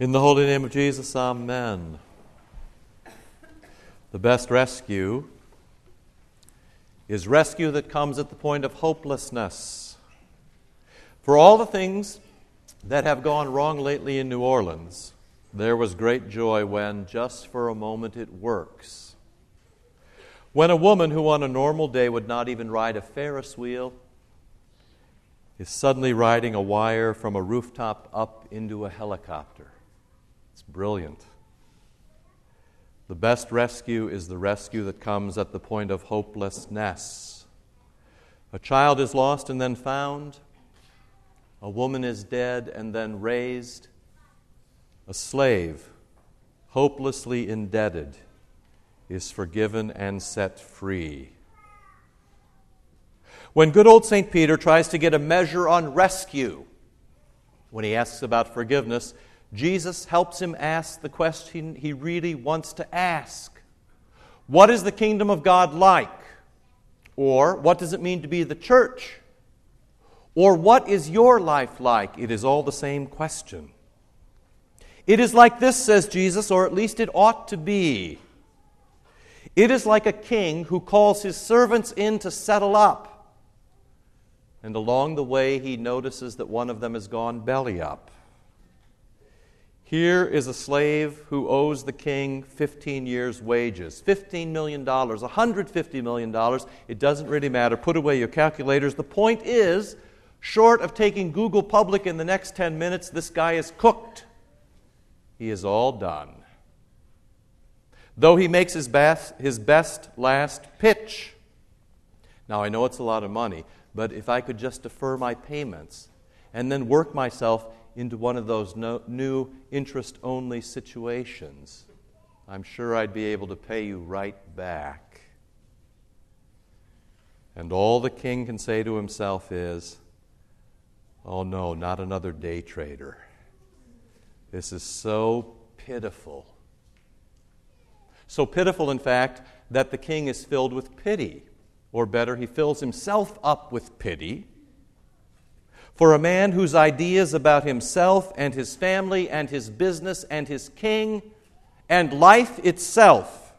In the holy name of Jesus, Amen. The best rescue is rescue that comes at the point of hopelessness. For all the things that have gone wrong lately in New Orleans, there was great joy when, just for a moment, it works. When a woman who on a normal day would not even ride a Ferris wheel is suddenly riding a wire from a rooftop up into a helicopter. It's brilliant. The best rescue is the rescue that comes at the point of hopelessness. A child is lost and then found. A woman is dead and then raised. A slave, hopelessly indebted, is forgiven and set free. When good old St. Peter tries to get a measure on rescue, when he asks about forgiveness, Jesus helps him ask the question he really wants to ask What is the kingdom of God like? Or, what does it mean to be the church? Or, what is your life like? It is all the same question. It is like this, says Jesus, or at least it ought to be. It is like a king who calls his servants in to settle up. And along the way, he notices that one of them has gone belly up. Here is a slave who owes the king 15 years' wages $15 million, $150 million. It doesn't really matter. Put away your calculators. The point is, short of taking Google public in the next 10 minutes, this guy is cooked. He is all done. Though he makes his best, his best last pitch. Now, I know it's a lot of money, but if I could just defer my payments and then work myself into one of those no, new interest only situations, I'm sure I'd be able to pay you right back. And all the king can say to himself is, Oh no, not another day trader. This is so pitiful. So pitiful, in fact, that the king is filled with pity. Or better, he fills himself up with pity for a man whose ideas about himself and his family and his business and his king and life itself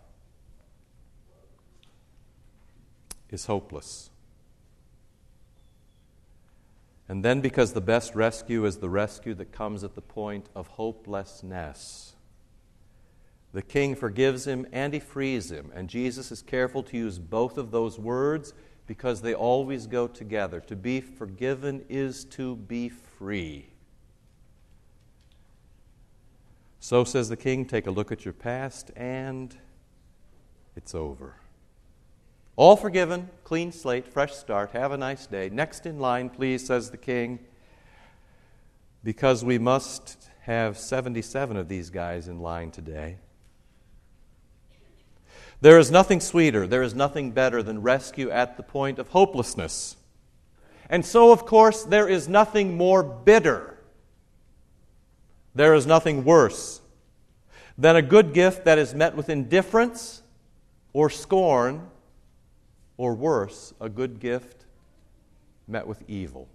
is hopeless. And then, because the best rescue is the rescue that comes at the point of hopelessness, the king forgives him and he frees him. And Jesus is careful to use both of those words because they always go together. To be forgiven is to be free. So says the king, take a look at your past, and it's over. All forgiven, clean slate, fresh start. Have a nice day. Next in line, please, says the king, because we must have 77 of these guys in line today. There is nothing sweeter, there is nothing better than rescue at the point of hopelessness. And so, of course, there is nothing more bitter. There is nothing worse than a good gift that is met with indifference or scorn, or worse, a good gift met with evil.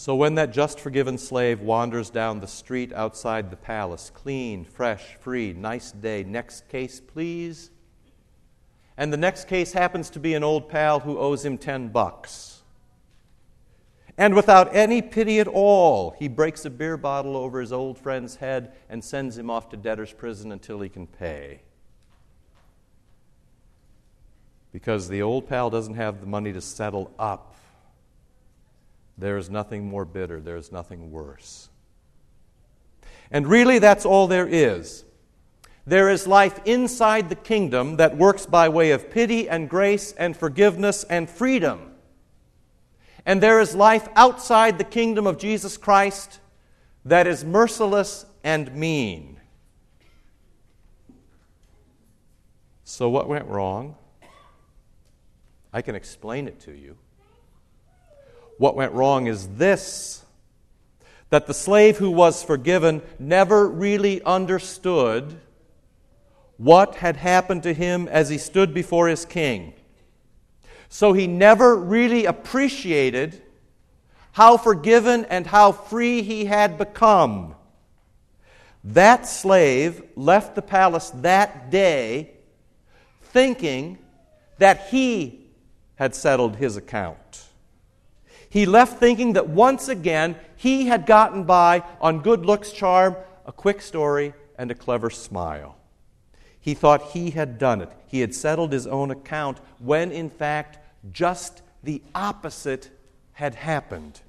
So when that just forgiven slave wanders down the street outside the palace, clean, fresh, free, nice day, next case, please. And the next case happens to be an old pal who owes him 10 bucks. And without any pity at all, he breaks a beer bottle over his old friend's head and sends him off to debtor's prison until he can pay. Because the old pal doesn't have the money to settle up there is nothing more bitter, there is nothing worse. And really, that's all there is. There is life inside the kingdom that works by way of pity and grace and forgiveness and freedom. And there is life outside the kingdom of Jesus Christ that is merciless and mean. So, what went wrong? I can explain it to you. What went wrong is this that the slave who was forgiven never really understood what had happened to him as he stood before his king. So he never really appreciated how forgiven and how free he had become. That slave left the palace that day thinking that he had settled his account. He left thinking that once again he had gotten by on good looks, charm, a quick story, and a clever smile. He thought he had done it. He had settled his own account when, in fact, just the opposite had happened.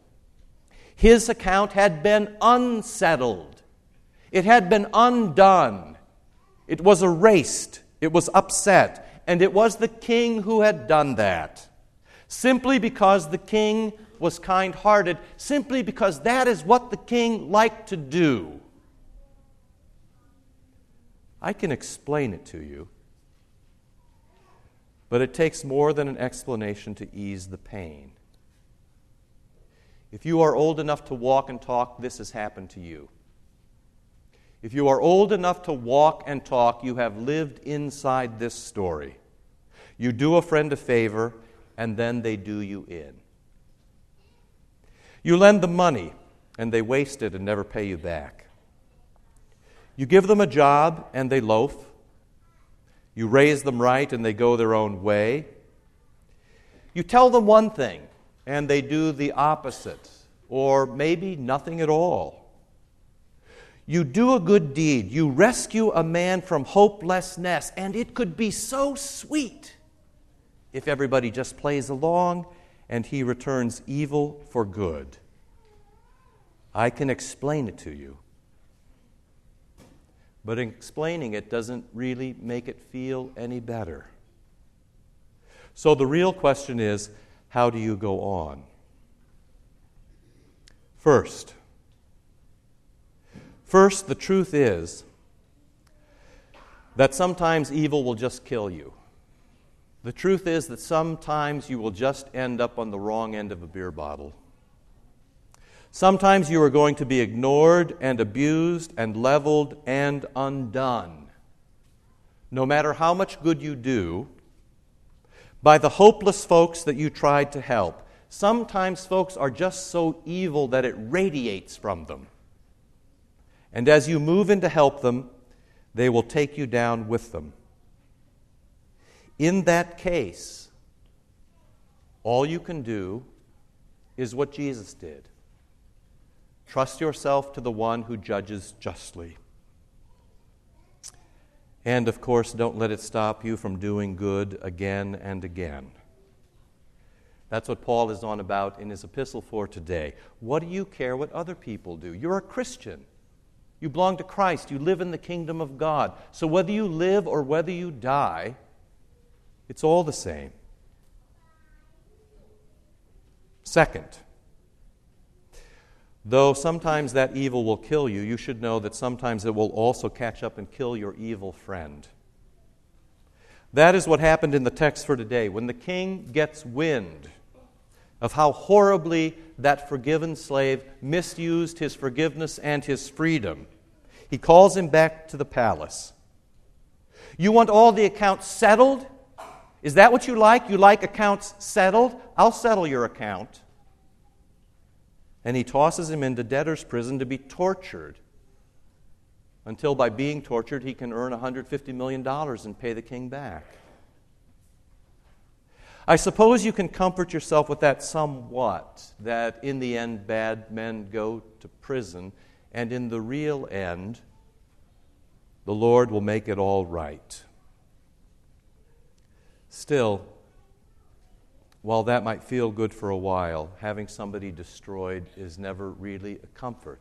His account had been unsettled, it had been undone, it was erased, it was upset, and it was the king who had done that. Simply because the king was kind hearted, simply because that is what the king liked to do. I can explain it to you, but it takes more than an explanation to ease the pain. If you are old enough to walk and talk, this has happened to you. If you are old enough to walk and talk, you have lived inside this story. You do a friend a favor, and then they do you in. You lend them money, and they waste it and never pay you back. You give them a job, and they loaf. You raise them right, and they go their own way. You tell them one thing, and they do the opposite, or maybe nothing at all. You do a good deed, you rescue a man from hopelessness, and it could be so sweet if everybody just plays along and he returns evil for good. I can explain it to you. But explaining it doesn't really make it feel any better. So the real question is how do you go on? First, first the truth is that sometimes evil will just kill you. The truth is that sometimes you will just end up on the wrong end of a beer bottle. Sometimes you are going to be ignored and abused and leveled and undone. No matter how much good you do, by the hopeless folks that you tried to help. Sometimes folks are just so evil that it radiates from them. And as you move in to help them, they will take you down with them. In that case, all you can do is what Jesus did trust yourself to the one who judges justly. And of course, don't let it stop you from doing good again and again. That's what Paul is on about in his epistle for today. What do you care what other people do? You're a Christian. You belong to Christ. You live in the kingdom of God. So whether you live or whether you die, it's all the same. Second, though sometimes that evil will kill you, you should know that sometimes it will also catch up and kill your evil friend. That is what happened in the text for today. When the king gets wind of how horribly that forgiven slave misused his forgiveness and his freedom, he calls him back to the palace. You want all the accounts settled? Is that what you like? You like accounts settled? I'll settle your account. And he tosses him into debtor's prison to be tortured until by being tortured he can earn $150 million and pay the king back. I suppose you can comfort yourself with that somewhat, that in the end bad men go to prison, and in the real end, the Lord will make it all right. Still, while that might feel good for a while, having somebody destroyed is never really a comfort.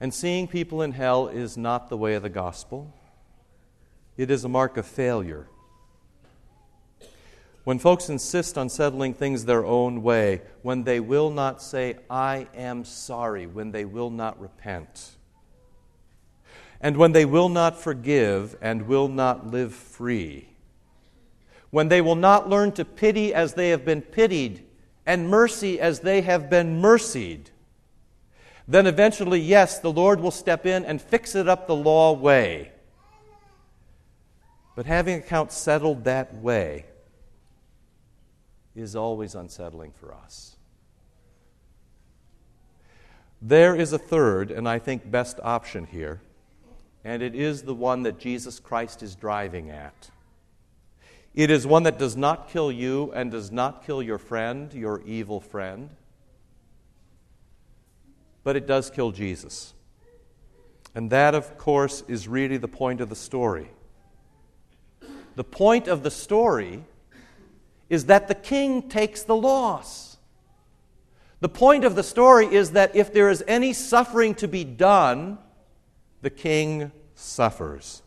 And seeing people in hell is not the way of the gospel, it is a mark of failure. When folks insist on settling things their own way, when they will not say, I am sorry, when they will not repent, and when they will not forgive and will not live free, when they will not learn to pity as they have been pitied and mercy as they have been mercied, then eventually, yes, the Lord will step in and fix it up the law way. But having accounts settled that way is always unsettling for us. There is a third, and I think best option here, and it is the one that Jesus Christ is driving at. It is one that does not kill you and does not kill your friend, your evil friend, but it does kill Jesus. And that, of course, is really the point of the story. The point of the story is that the king takes the loss. The point of the story is that if there is any suffering to be done, the king suffers.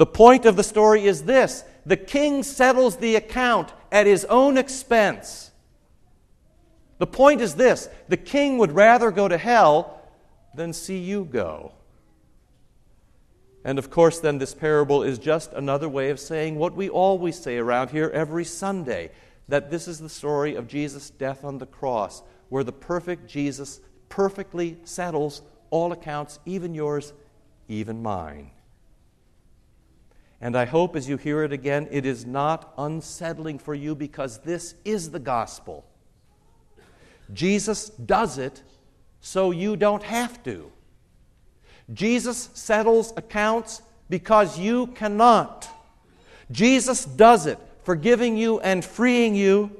The point of the story is this the king settles the account at his own expense. The point is this the king would rather go to hell than see you go. And of course, then, this parable is just another way of saying what we always say around here every Sunday that this is the story of Jesus' death on the cross, where the perfect Jesus perfectly settles all accounts, even yours, even mine. And I hope as you hear it again, it is not unsettling for you because this is the gospel. Jesus does it so you don't have to. Jesus settles accounts because you cannot. Jesus does it, forgiving you and freeing you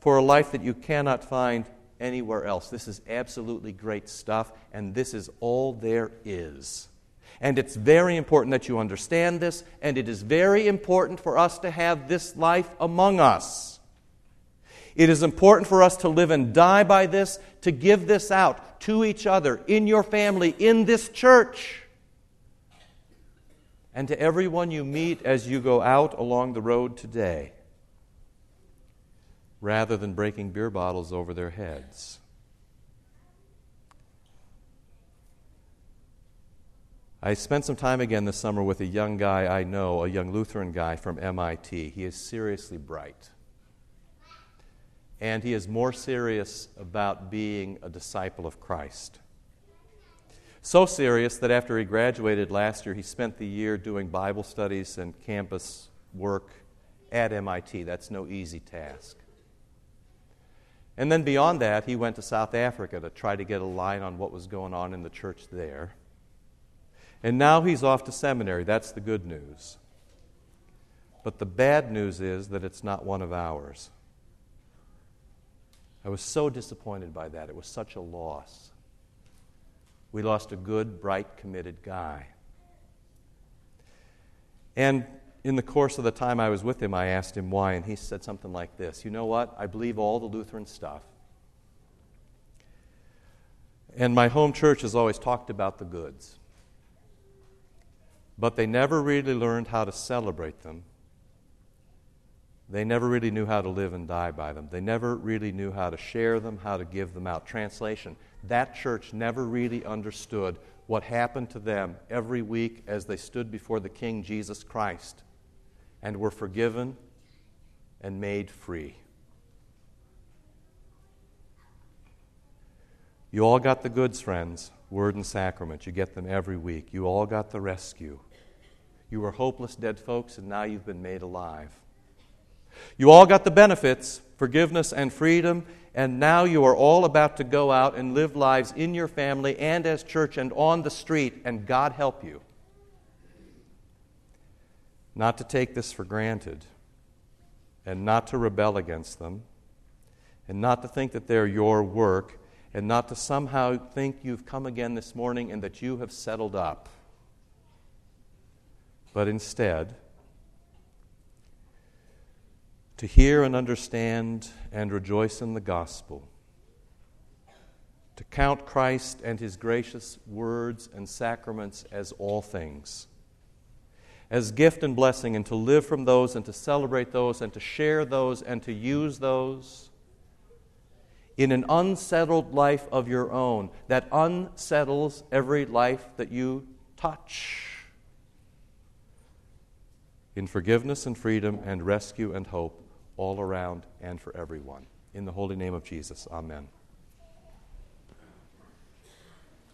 for a life that you cannot find anywhere else. This is absolutely great stuff, and this is all there is. And it's very important that you understand this, and it is very important for us to have this life among us. It is important for us to live and die by this, to give this out to each other, in your family, in this church, and to everyone you meet as you go out along the road today, rather than breaking beer bottles over their heads. I spent some time again this summer with a young guy I know, a young Lutheran guy from MIT. He is seriously bright and he is more serious about being a disciple of Christ. So serious that after he graduated last year, he spent the year doing Bible studies and campus work at MIT. That's no easy task. And then beyond that, he went to South Africa to try to get a line on what was going on in the church there. And now he's off to seminary. That's the good news. But the bad news is that it's not one of ours. I was so disappointed by that. It was such a loss. We lost a good, bright, committed guy. And in the course of the time I was with him, I asked him why, and he said something like this You know what? I believe all the Lutheran stuff. And my home church has always talked about the goods. But they never really learned how to celebrate them they never really knew how to live and die by them. They never really knew how to share them, how to give them out. Translation That church never really understood what happened to them every week as they stood before the King Jesus Christ and were forgiven and made free. You all got the goods, friends, word and sacrament. You get them every week. You all got the rescue. You were hopeless dead folks, and now you've been made alive. You all got the benefits forgiveness and freedom, and now you are all about to go out and live lives in your family and as church and on the street, and God help you. Not to take this for granted, and not to rebel against them, and not to think that they're your work, and not to somehow think you've come again this morning and that you have settled up. But instead, to hear and understand and rejoice in the gospel, to count Christ and his gracious words and sacraments as all things, as gift and blessing, and to live from those and to celebrate those and to share those and to use those in an unsettled life of your own that unsettles every life that you touch. In forgiveness and freedom and rescue and hope all around and for everyone. In the holy name of Jesus, amen.